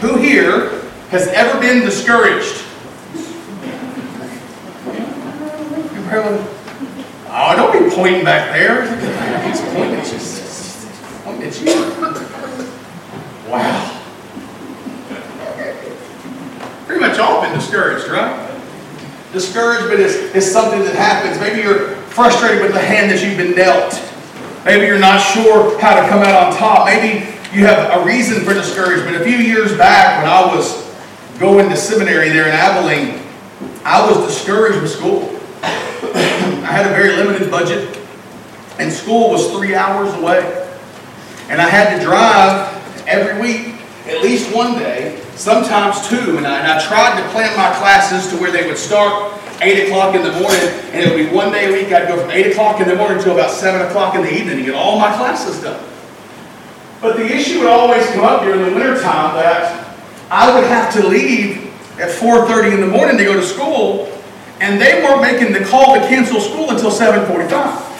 Who here has ever been discouraged? Oh, don't be pointing back there. He's pointing at you. Pointing at you. Wow. Pretty much all been discouraged, right? Discouragement is, is something that happens. Maybe you're frustrated with the hand that you've been dealt. Maybe you're not sure how to come out on top. Maybe you have a reason for discouragement. A few years back, when I was going to seminary there in Abilene, I was discouraged with school. I had a very limited budget, and school was three hours away. And I had to drive every week, at least one day, sometimes two. And I, and I tried to plan my classes to where they would start 8 o'clock in the morning, and it would be one day a week. I'd go from 8 o'clock in the morning until about 7 o'clock in the evening to get all my classes done. But the issue would always come up during the wintertime that I would have to leave at 4.30 in the morning to go to school, and they weren't making the call to cancel school until 7.45.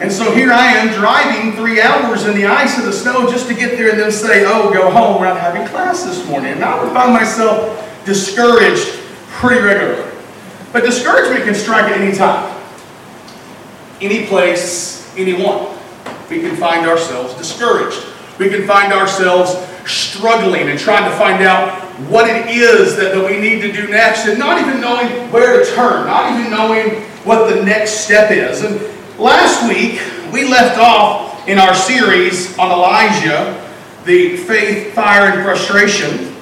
And so here I am driving three hours in the ice and the snow just to get there and then say, oh, go home, we're not having class this morning. And I would find myself discouraged pretty regularly. But discouragement can strike at any time, any place, anyone. We can find ourselves discouraged. We can find ourselves struggling and trying to find out what it is that, that we need to do next and not even knowing where to turn, not even knowing what the next step is. And last week, we left off in our series on Elijah, the faith, fire, and frustration,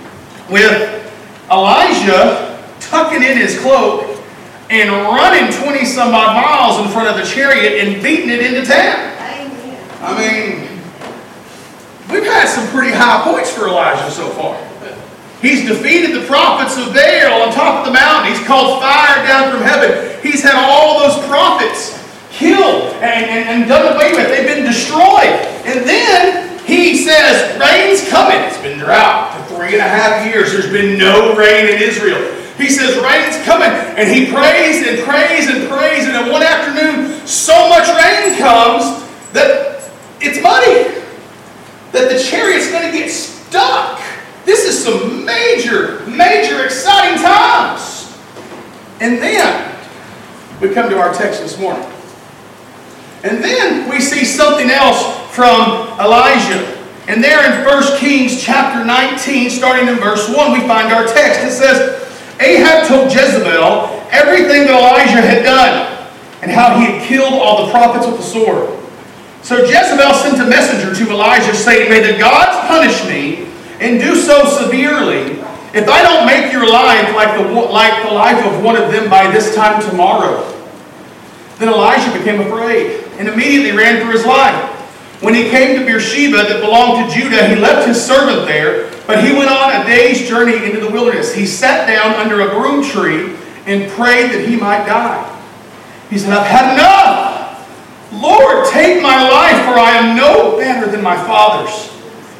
with Elijah tucking in his cloak and running 20 some odd miles in front of the chariot and beating it into town. I mean, we've had some pretty high points for Elijah so far. He's defeated the prophets of Baal on top of the mountain. He's called fire down from heaven. He's had all those prophets killed and, and, and done away with. They've been destroyed. And then he says, rain's coming. It's been drought for three and a half years. There's been no rain in Israel. He says, rain's coming. And he prays and prays and prays. And in one afternoon, so much rain comes that it's money That the chariot's going to get stuck. This is some major, major exciting times. And then we come to our text this morning. And then we see something else from Elijah. And there in 1 Kings chapter 19, starting in verse 1, we find our text. It says, Ahab told Jezebel everything that Elijah had done and how he had killed all the prophets with the sword. So Jezebel sent a messenger to Elijah saying, May the gods punish me and do so severely if I don't make your life like the, like the life of one of them by this time tomorrow. Then Elijah became afraid and immediately ran for his life. When he came to Beersheba that belonged to Judah, he left his servant there, but he went on a day's journey into the wilderness. He sat down under a broom tree and prayed that he might die. He said, I've had enough. Lord, take my life, for I am no better than my fathers.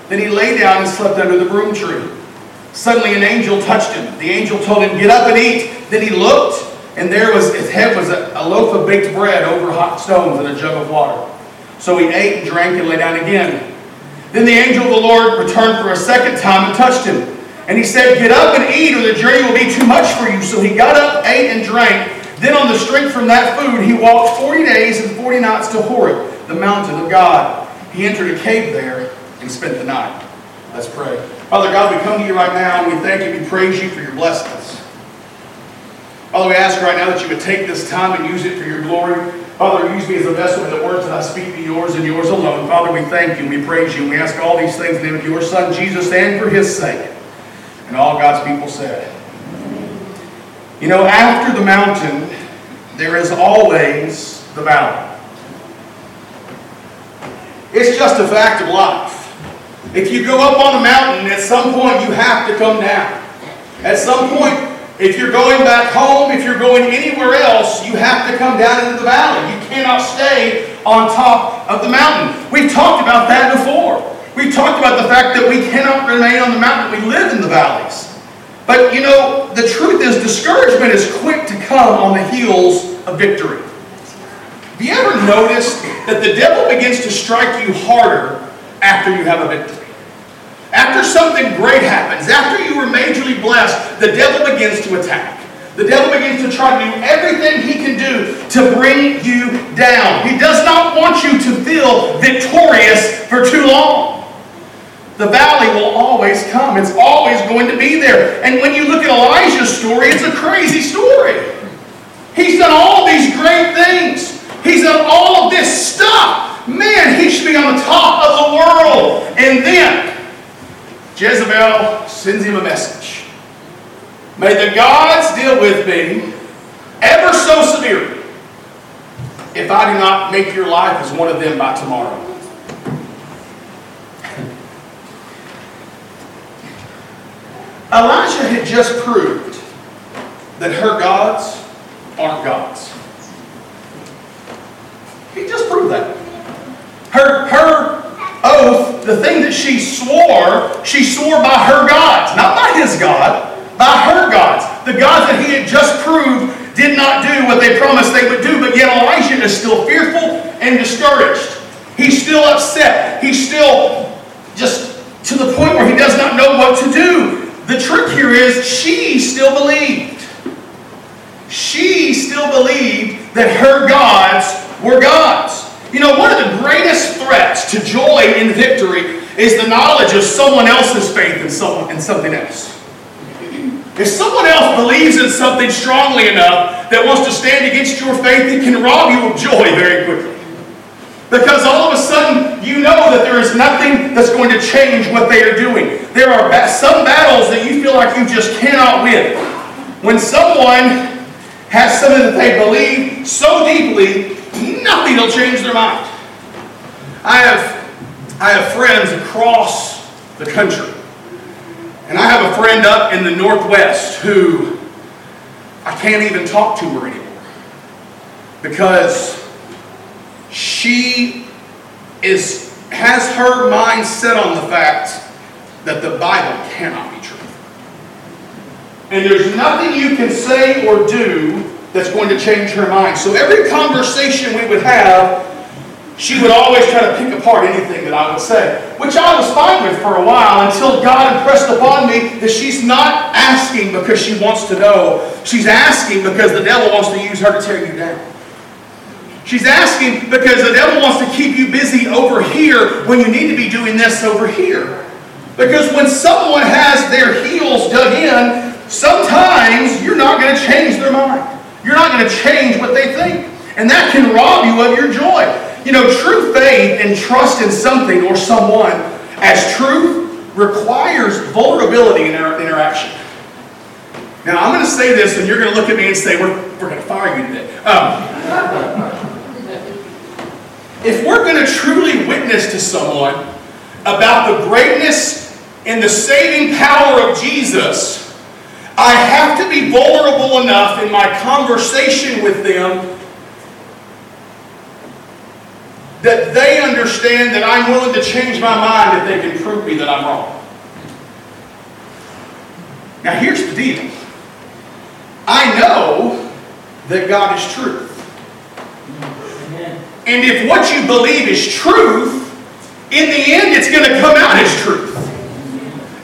Then he lay down and slept under the broom tree. Suddenly an angel touched him. The angel told him, Get up and eat. Then he looked, and there was his head was a, a loaf of baked bread over hot stones and a jug of water. So he ate and drank and lay down again. Then the angel of the Lord returned for a second time and touched him. And he said, Get up and eat, or the journey will be too much for you. So he got up, ate, and drank. Then on the strength from that food, he walked 40 days and 40 nights to Horeb, the mountain of God. He entered a cave there and spent the night. Let's pray. Father God, we come to you right now and we thank you, we praise you for your blessings. Father, we ask right now that you would take this time and use it for your glory. Father, use me as a vessel in the words that I speak to yours and yours alone. Father, we thank you we praise you we ask all these things in the name of your Son, Jesus, and for his sake. And all God's people said. You know, after the mountain, there is always the valley. It's just a fact of life. If you go up on a mountain, at some point you have to come down. At some point, if you're going back home, if you're going anywhere else, you have to come down into the valley. You cannot stay on top of the mountain. We've talked about that before. We've talked about the fact that we cannot remain on the mountain. We live in the valleys. But you know, the truth is discouragement is quick to come on the heels of victory. Have you ever noticed that the devil begins to strike you harder after you have a victory? after something great happens, after you were majorly blessed, the devil begins to attack. The devil begins to try to do everything he can do to bring you down. He does not want you to feel victorious for too long. The valley will always come. It's always going to be there. And when you look at Elijah's story, it's a crazy story. He's done all these great things. He's done all of this stuff. Man, he should be on the top of the world. And then Jezebel sends him a message. May the gods deal with me ever so severely if I do not make your life as one of them by tomorrow. Elijah had just proved that her gods aren't gods. He just proved that. Her, her oath, the thing that she swore, she swore by her gods, not by his God, by her gods. The gods that he had just proved did not do what they promised they would do, but yet Elijah is still fearful and discouraged. He's still upset. He's still just to the point where he does not know what to do. The trick here is she still believed. She still believed that her gods were gods. You know, one of the greatest threats to joy in victory is the knowledge of someone else's faith in, someone, in something else. If someone else believes in something strongly enough that wants to stand against your faith, it can rob you of joy very quickly. Because all of a sudden, you know that there is nothing that's going to change what they are doing. There are some battles that you feel like you just cannot win. When someone has something that they believe so deeply, nothing will change their mind. I have, I have friends across the country. And I have a friend up in the Northwest who I can't even talk to her anymore. Because she is has her mind set on the fact that the Bible cannot be true. And there's nothing you can say or do that's going to change her mind. So every conversation we would have, she would always try to pick apart anything that I would say, which I was fine with for a while until God impressed upon me that she's not asking because she wants to know. She's asking because the devil wants to use her to tear you down. She's asking because the devil wants to keep you busy over here when you need to be doing this over here. Because when someone has their heels dug in, sometimes you're not going to change their mind. You're not going to change what they think. And that can rob you of your joy. You know, true faith and trust in something or someone as truth requires vulnerability in our interaction. Now, I'm going to say this, and you're going to look at me and say, We're, we're going to fire you today. Um, if we're going to truly witness to someone about the greatness and the saving power of Jesus, I have to be vulnerable enough in my conversation with them that they understand that I'm willing to change my mind if they can prove me that I'm wrong. Now, here's the deal I know that God is truth. And if what you believe is truth, in the end it's going to come out as truth.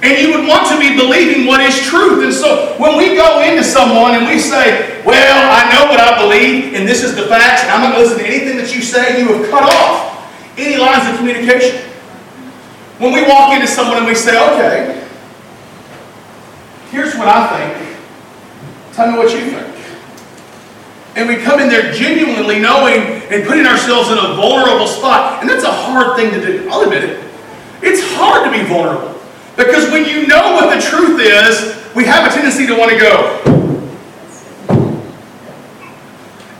And you would want to be believing what is truth. And so when we go into someone and we say, Well, I know what I believe, and this is the facts, and I'm not going to listen to anything that you say, you have cut off any lines of communication. When we walk into someone and we say, Okay, here's what I think, tell me what you think. And we come in there genuinely knowing and putting ourselves in a vulnerable spot. And that's a hard thing to do. I'll admit it. It's hard to be vulnerable. Because when you know what the truth is, we have a tendency to want to go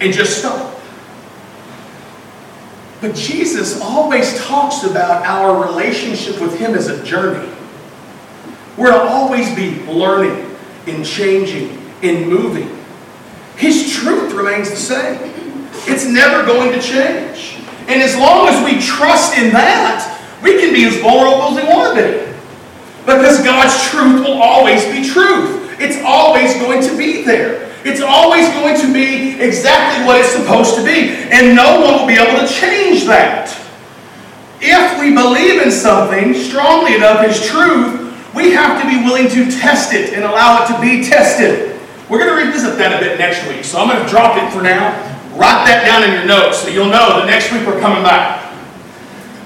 and just stop. But Jesus always talks about our relationship with Him as a journey. We're to always be learning and changing and moving. His truth remains the same. It's never going to change. And as long as we trust in that, we can be as vulnerable as we want to be. Because God's truth will always be truth. It's always going to be there. It's always going to be exactly what it's supposed to be. And no one will be able to change that. if we believe in something strongly enough as truth, we have to be willing to test it and allow it to be tested. We're going to revisit that a bit next week, so I'm going to drop it for now. Write that down in your notes so you'll know the next week we're coming back.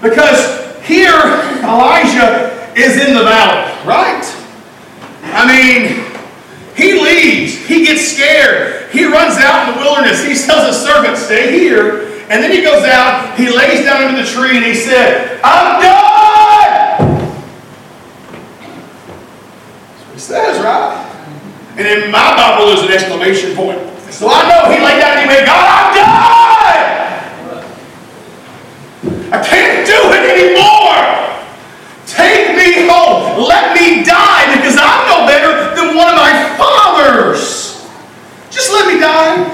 Because here, Elijah is in the valley, right? I mean, he leaves. He gets scared. He runs out in the wilderness. He tells his servant, stay here. And then he goes out, he lays down under the tree, and he said, I'm done! That's what he says, right? And in my Bible, there's an exclamation point. So I know he laid down and he went, God, I'm done! I can't do it anymore! Take me home. Let me die because I'm no better than one of my fathers. Just let me die.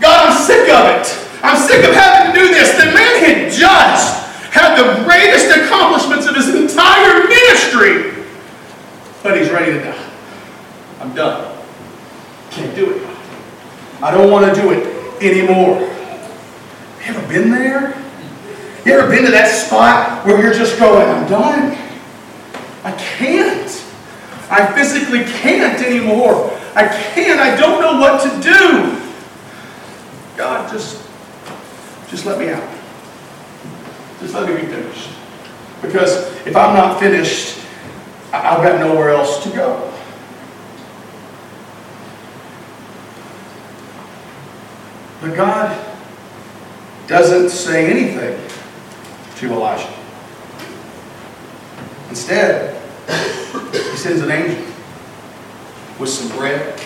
God, I'm sick of it. I'm sick of having to do this. The man had just had the greatest accomplishments of his entire ministry, but he's ready to die. I'm done. Can't do it. I don't want to do it anymore. You ever been there? You ever been to that spot where you're just going, I'm done? I can't. I physically can't anymore. I can't. I don't know what to do. God, just just let me out. Just let me be finished. Because if I'm not finished, I've got nowhere else to go. But God doesn't say anything to Elijah. Instead, he sends an angel with some bread.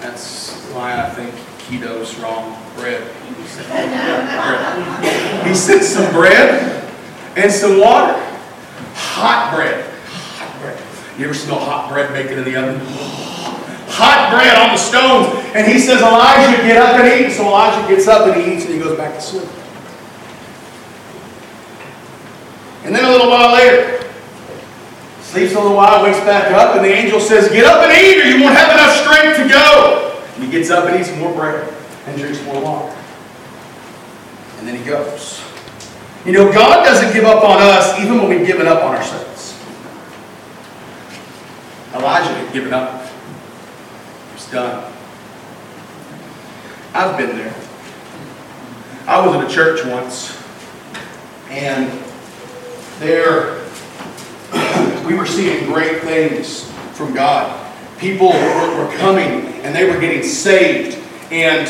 That's why I think keto's wrong. Bread. He sent some bread and some water. Hot bread. Hot bread. You ever smell hot bread making in the oven? Hot bread on the stones. And he says, Elijah, get up and eat. So Elijah gets up and he eats and he goes back to sleep. And then a little while later, sleeps a little while, wakes back up, and the angel says, Get up and eat, or you won't have enough strength to go. And he gets up and eats more bread and drinks more water. And then he goes. You know, God doesn't give up on us even when we've given up on ourselves. Elijah had given up. Done. I've been there. I was in a church once, and there we were seeing great things from God. People were coming and they were getting saved. And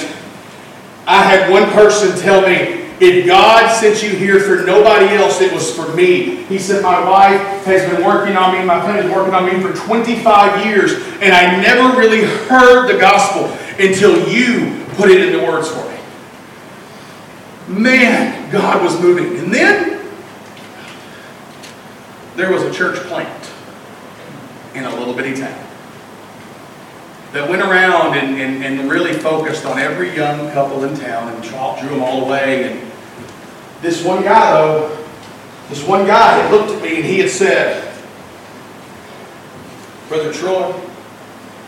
I had one person tell me, if God sent you here for nobody else, it was for me. He said, My wife has been working on me, my family has working on me for 25 years, and I never really heard the gospel until you put it into words for me. Man, God was moving. And then there was a church plant in a little bitty town that went around and, and, and really focused on every young couple in town and drew them all away. And this one guy, though, this one guy had looked at me and he had said, Brother Troy,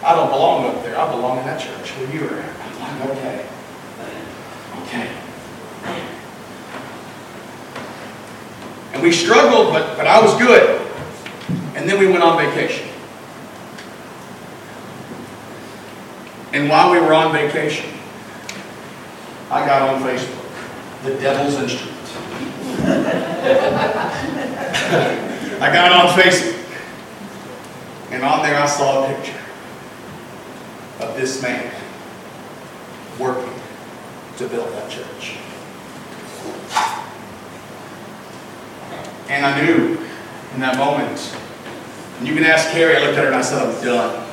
I don't belong up there. I belong in that church where you are at. I'm like, okay. Okay. And we struggled, but, but I was good. And then we went on vacation. And while we were on vacation, I got on Facebook, the devil's instrument. I got on Facebook, and on there I saw a picture of this man working to build that church. And I knew in that moment, and you can ask Carrie, I looked at her and I said, I'm done.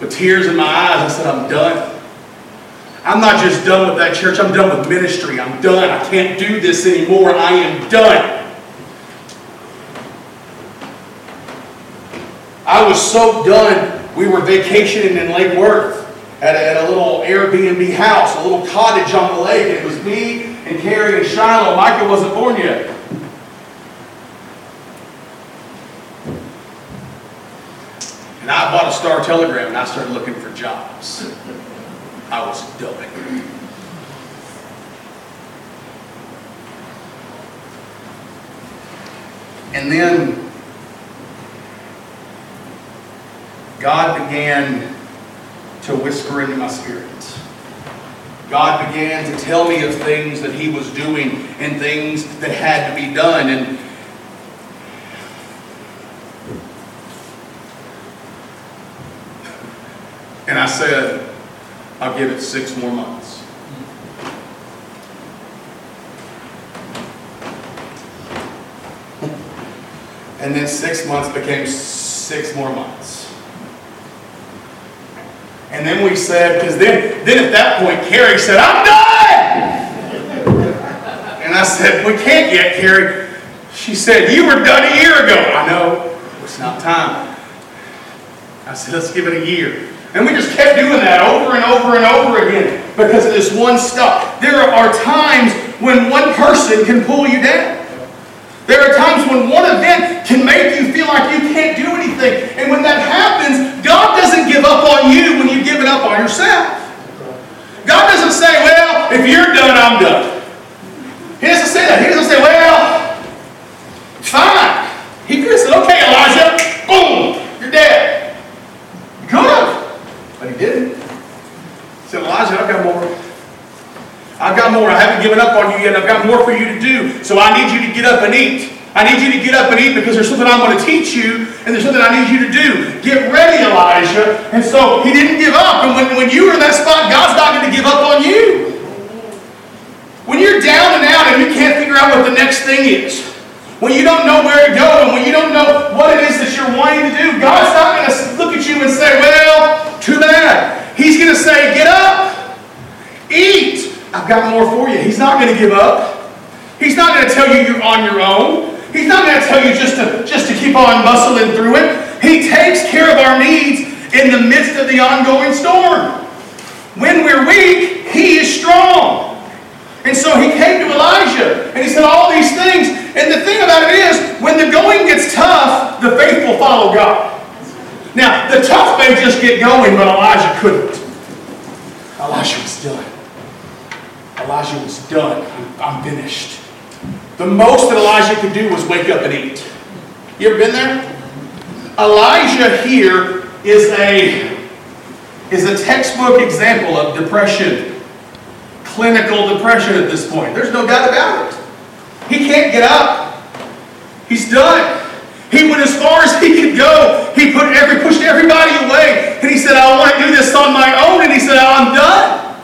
With tears in my eyes, I said, I'm done. I'm not just done with that church, I'm done with ministry. I'm done. I can't do this anymore. I am done. I was so done. We were vacationing in Lake Worth at a, at a little Airbnb house, a little cottage on the lake. And it was me and Carrie and Shiloh. Micah wasn't born yet. And I bought a Star Telegram and I started looking for jobs. I was done. And then God began to whisper into my spirit. God began to tell me of things that He was doing and things that had to be done. And And I said, I'll give it six more months. And then six months became six more months. And then we said, because then, then at that point, Carrie said, I'm done! And I said, we can't yet, Carrie. She said, you were done a year ago. I know, it's not time. I said, let's give it a year. And we just kept doing that over and over and over again because of this one stuff. There are times when one person can pull you down. There are times when one event can make you feel like you can't do anything. And when that happens, God doesn't give up on you when you give it up on yourself. God doesn't say, well, if you're done, I'm done. He doesn't say that. He doesn't say, well, it's fine. He just said, okay, Elijah, boom, you're dead. Good. But he didn't. He said, Elijah, I've got more. I've got more. I haven't given up on you yet. I've got more for you to do. So I need you to get up and eat. I need you to get up and eat because there's something I'm going to teach you and there's something I need you to do. Get ready, Elijah. And so he didn't give up. And when, when you were in that spot, God's not going to give up on you. When you're down and out and you can't figure out what the next thing is, when you don't know where to go and when you don't know what it is that you're wanting to do, God's not going to look at you and say, well, too bad. He's going to say, get up, eat, I've got more for you. He's not going to give up. He's not going to tell you you're on your own. He's not going to tell you just to, just to keep on muscling through it. He takes care of our needs in the midst of the ongoing storm. When we're weak, He is strong. And so he came to Elijah and he said all these things. And the thing about it is, when the going gets tough, the faithful follow God. Now, the tough may just get going, but Elijah couldn't. Elijah was done. Elijah was done. I'm finished. The most that Elijah could do was wake up and eat. You ever been there? Elijah here is a, is a textbook example of depression. Clinical depression at this point. There's no doubt about it. He can't get up. He's done. He went as far as he could go. He put every, pushed everybody away. And he said, I want to do this on my own. And he said, I'm done.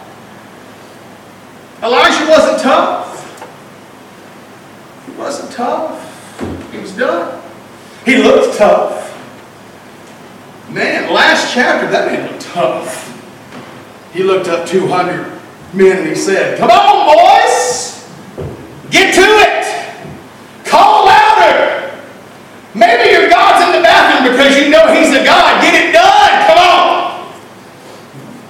Elijah wasn't tough. Wasn't tough. He was done. He looked tough. Man, last chapter, that man looked tough. He looked up 200 men and he said, Come on, boys! Get to it! Call louder! Maybe your God's in the bathroom because you know He's a God. Get it done! Come on!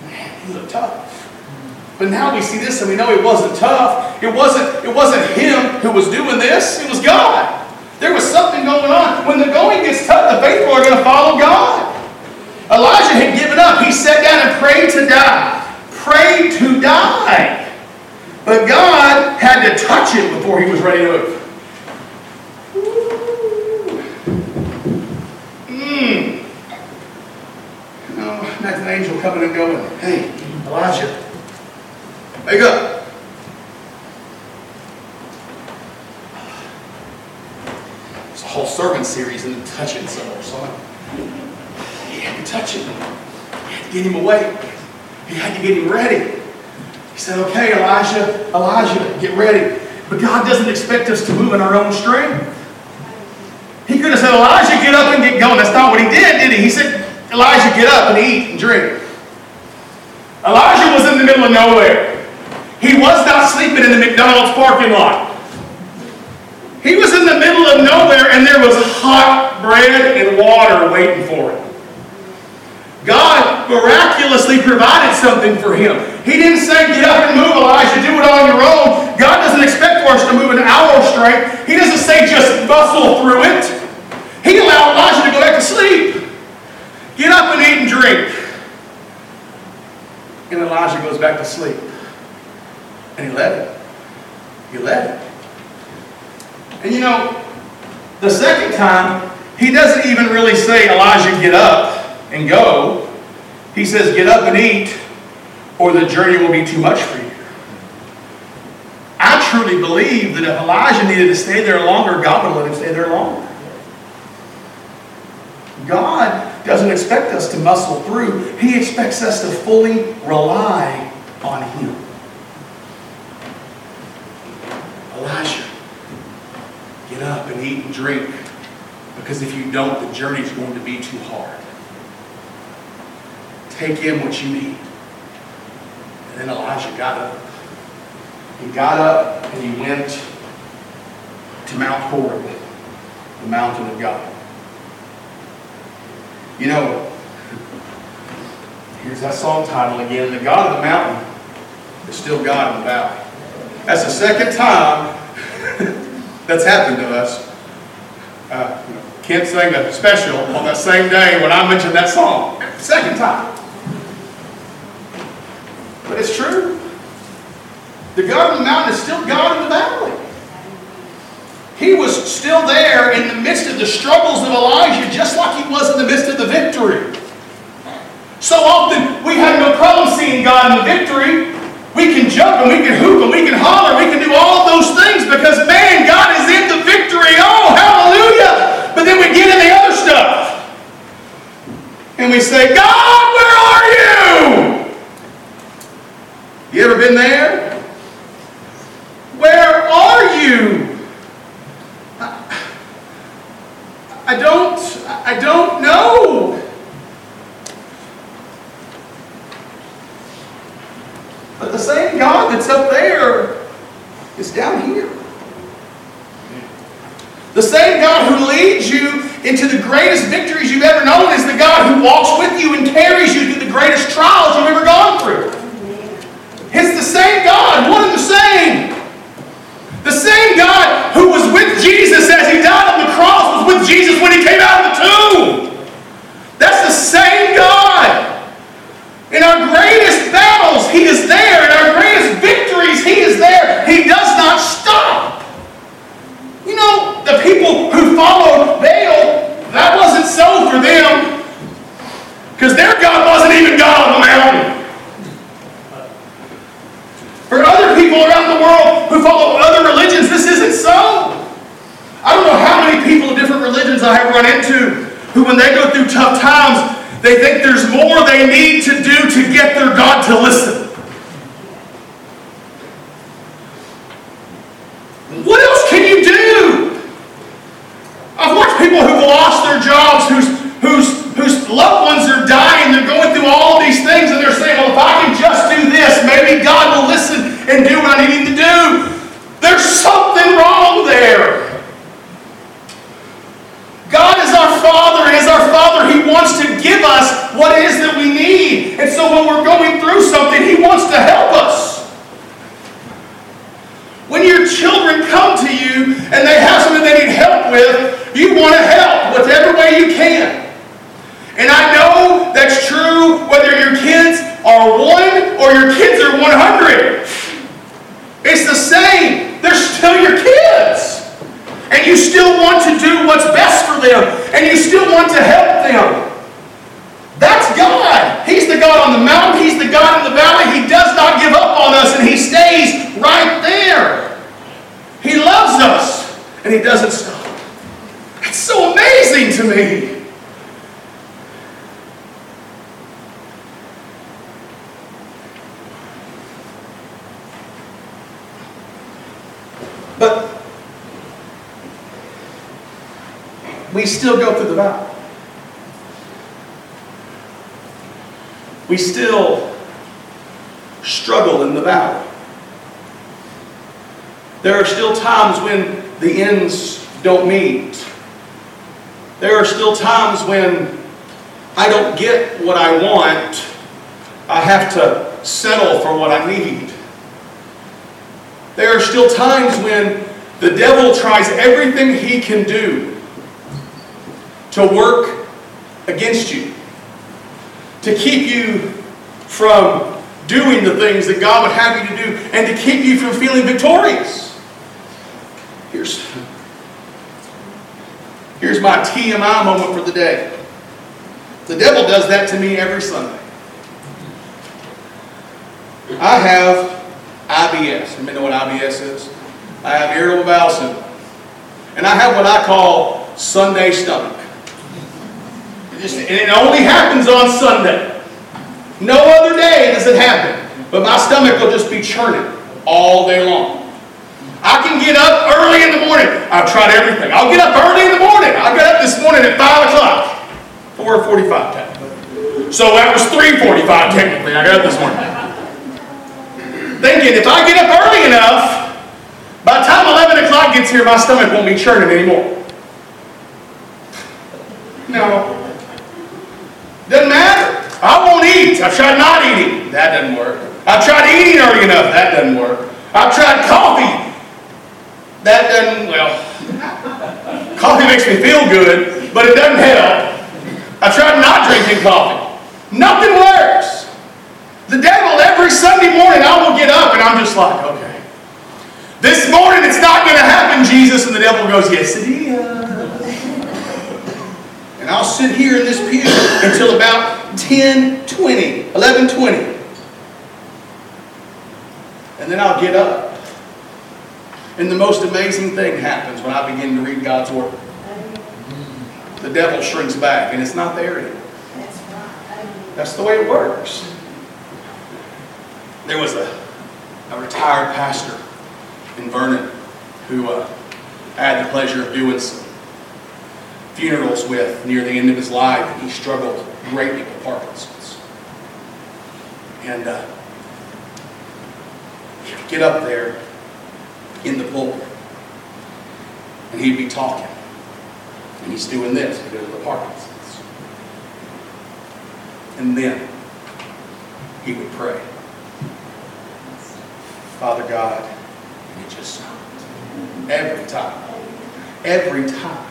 Man, he looked tough. But now we see this and we know it wasn't tough. It wasn't, it wasn't him who was doing this. It was God. There was something going on. When the going gets tough, the faithful are going to follow God. Elijah had given up. He sat down and prayed to die. Prayed to die. But God had to touch him before he was ready to move. Hmm. You know, imagine an angel coming and going, hey, Elijah, Wake up. It's a whole sermon series in touching somewhere. So he had to touch him. He had to get him away. He had to get him ready. He said, okay, Elijah, Elijah, get ready. But God doesn't expect us to move in our own strength. He could have said, Elijah, get up and get going. That's not what he did, did he? He said, Elijah, get up and eat and drink. Elijah was in the middle of nowhere. He was not sleeping in the McDonald's parking lot. He was in the middle of nowhere and there was hot bread and water waiting for him. God miraculously provided something for him. He didn't say, get up and move, Elijah, do it on your own. God doesn't expect for us to move an our strength. He doesn't say just muscle through it. He allowed Elijah to go back to sleep. Get up and eat and drink. And Elijah goes back to sleep. And he let it. He let it. And you know, the second time, he doesn't even really say, Elijah, get up and go. He says, get up and eat, or the journey will be too much for you. I truly believe that if Elijah needed to stay there longer, God would let him stay there longer. God doesn't expect us to muscle through, He expects us to fully rely on Him. get up and eat and drink because if you don't, the journey is going to be too hard. Take in what you need. And then Elijah got up. He got up and he went to Mount Horeb, the mountain of God. You know, here's that song title again The God of the Mountain is still God in the Valley. That's the second time That's happened to us. Uh, you know, Kent a special on that same day when I mentioned that song. Second time. But it's true. The God of the mountain is still God in the valley. He was still there in the midst we still struggle in the battle. There are still times when the ends don't meet. There are still times when I don't get what I want. I have to settle for what I need. There are still times when the devil tries everything he can do to work against you to keep you from doing the things that God would have you to do and to keep you from feeling victorious. Here's, here's my TMI moment for the day. The devil does that to me every Sunday. I have IBS. You may know what IBS is? I have irritable bowel syndrome. And I have what I call Sunday stomach and it only happens on Sunday. No other day does it happen. But my stomach will just be churning all day long. I can get up early in the morning. I've tried everything. I'll get up early in the morning. I got up this morning at 5 o'clock. 4.45 time. So that was 3.45 technically. I got up this morning. Thinking if I get up early enough, by the time 11 o'clock gets here, my stomach won't be churning anymore. No. Doesn't matter. I won't eat. I've tried not eating. That doesn't work. I've tried eating early enough. That doesn't work. I've tried coffee. That doesn't, well, coffee makes me feel good, but it doesn't help. I tried not drinking coffee. Nothing works. The devil, every Sunday morning, I will get up and I'm just like, okay. This morning it's not going to happen, Jesus. And the devil goes, yes, it is. I'll sit here in this pew until about 10, 20, 11, 20. And then I'll get up. And the most amazing thing happens when I begin to read God's Word. The devil shrinks back, and it's not there anymore. That's the way it works. There was a, a retired pastor in Vernon who uh, I had the pleasure of doing some funerals with near the end of his life, and he struggled greatly with Parkinson's. And uh, he'd get up there in the pulpit. And he'd be talking. And he's doing this because of the Parkinson's. And then he would pray. Father God, and it just stopped. Every time. Every time.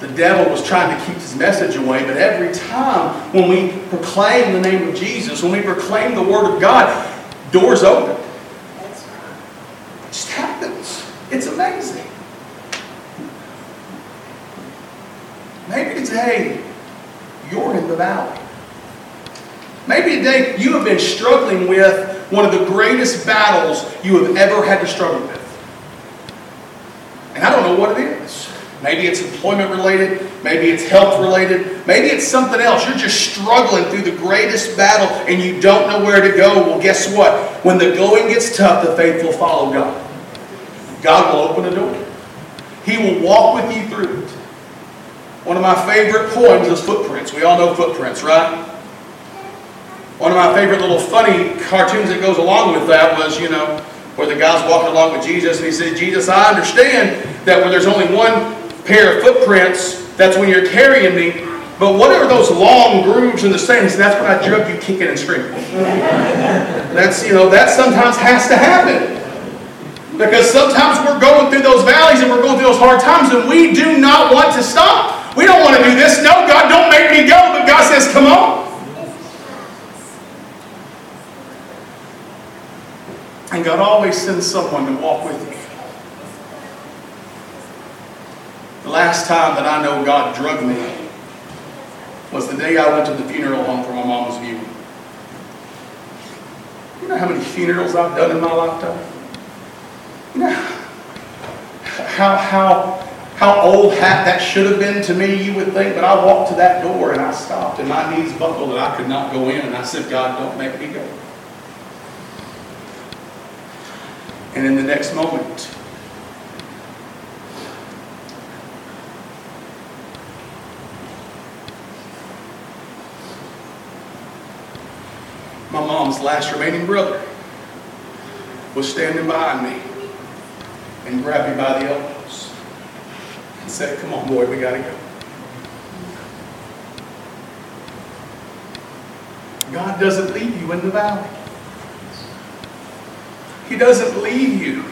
The devil was trying to keep his message away, but every time when we proclaim the name of Jesus, when we proclaim the Word of God, doors open. It just happens. It's amazing. Maybe today you're in the valley. Maybe today you have been struggling with one of the greatest battles you have ever had to struggle with. And I don't know what it is. Maybe it's employment related. Maybe it's health related. Maybe it's something else. You're just struggling through the greatest battle and you don't know where to go. Well, guess what? When the going gets tough, the faithful follow God. God will open a door. He will walk with you through it. One of my favorite poems is Footprints. We all know Footprints, right? One of my favorite little funny cartoons that goes along with that was, you know, where the guy's walking along with Jesus and he said, Jesus, I understand that when there's only one pair of footprints, that's when you're carrying me. But what are those long grooves in the sand? That's when I drug you kicking and screaming. that's, you know, that sometimes has to happen. Because sometimes we're going through those valleys and we're going through those hard times and we do not want to stop. We don't want to do this. No, God, don't make me go. But God says, come on. And God always sends someone to walk with you. The last time that I know God drugged me was the day I went to the funeral home for my mom's viewing. You know how many funerals I've done in my lifetime? You know, how, how, how old hat that should have been to me, you would think, but I walked to that door and I stopped and my knees buckled and I could not go in and I said, God, don't make me go. And in the next moment, my mom's last remaining brother was standing behind me and grabbed me by the elbows and said, Come on, boy, we got to go. God doesn't leave you in the valley. He doesn't leave you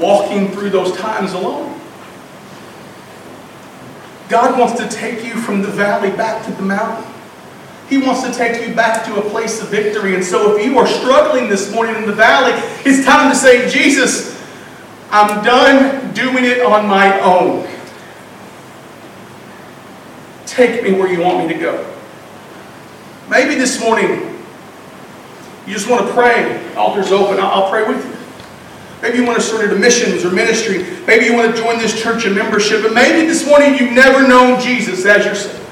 walking through those times alone. God wants to take you from the valley back to the mountain. He wants to take you back to a place of victory. And so if you are struggling this morning in the valley, it's time to say, Jesus, I'm done doing it on my own. Take me where you want me to go. Maybe this morning you just want to pray. Altar's open. I'll I'll pray with you. Maybe you want to surrender to missions or ministry. Maybe you want to join this church in membership. But maybe this morning you've never known Jesus as your Savior.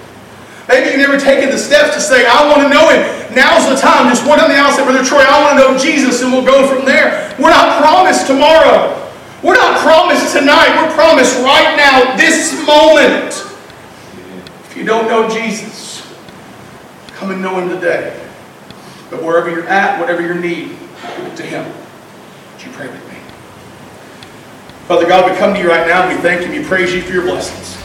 Maybe you've never taken the steps to say, I want to know Him. Now's the time. Just word on the outset, Brother Troy, I want to know Jesus, and we'll go from there. We're not promised tomorrow. We're not promised tonight. We're promised right now, this moment. If you don't know Jesus, come and know Him today. But wherever you're at, whatever your need, give it to Him. Would you pray with me? Father God, we come to you right now and we thank you and we praise you for your blessings.